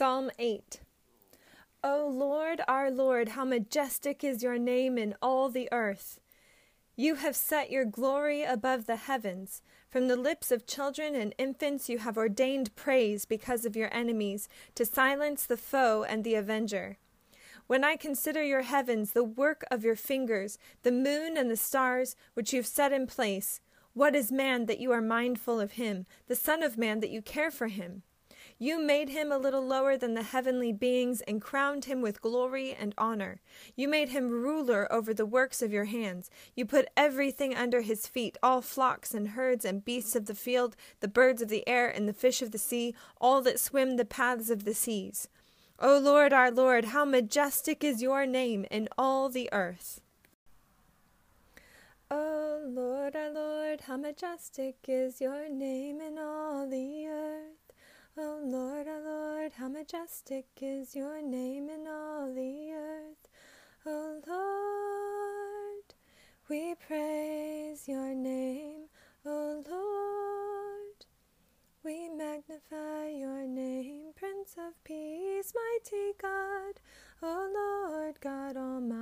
Psalm 8 O Lord, our Lord, how majestic is your name in all the earth! You have set your glory above the heavens. From the lips of children and infants you have ordained praise because of your enemies, to silence the foe and the avenger. When I consider your heavens, the work of your fingers, the moon and the stars which you've set in place, what is man that you are mindful of him, the Son of Man that you care for him? You made him a little lower than the heavenly beings and crowned him with glory and honor. You made him ruler over the works of your hands. You put everything under his feet all flocks and herds and beasts of the field, the birds of the air and the fish of the sea, all that swim the paths of the seas. O Lord, our Lord, how majestic is your name in all the earth. O Lord, our Lord, how majestic is your name in all majestic is your name in all the earth. O Lord, we praise your name. O Lord, we magnify your name, Prince of Peace, mighty God. O Lord God Almighty.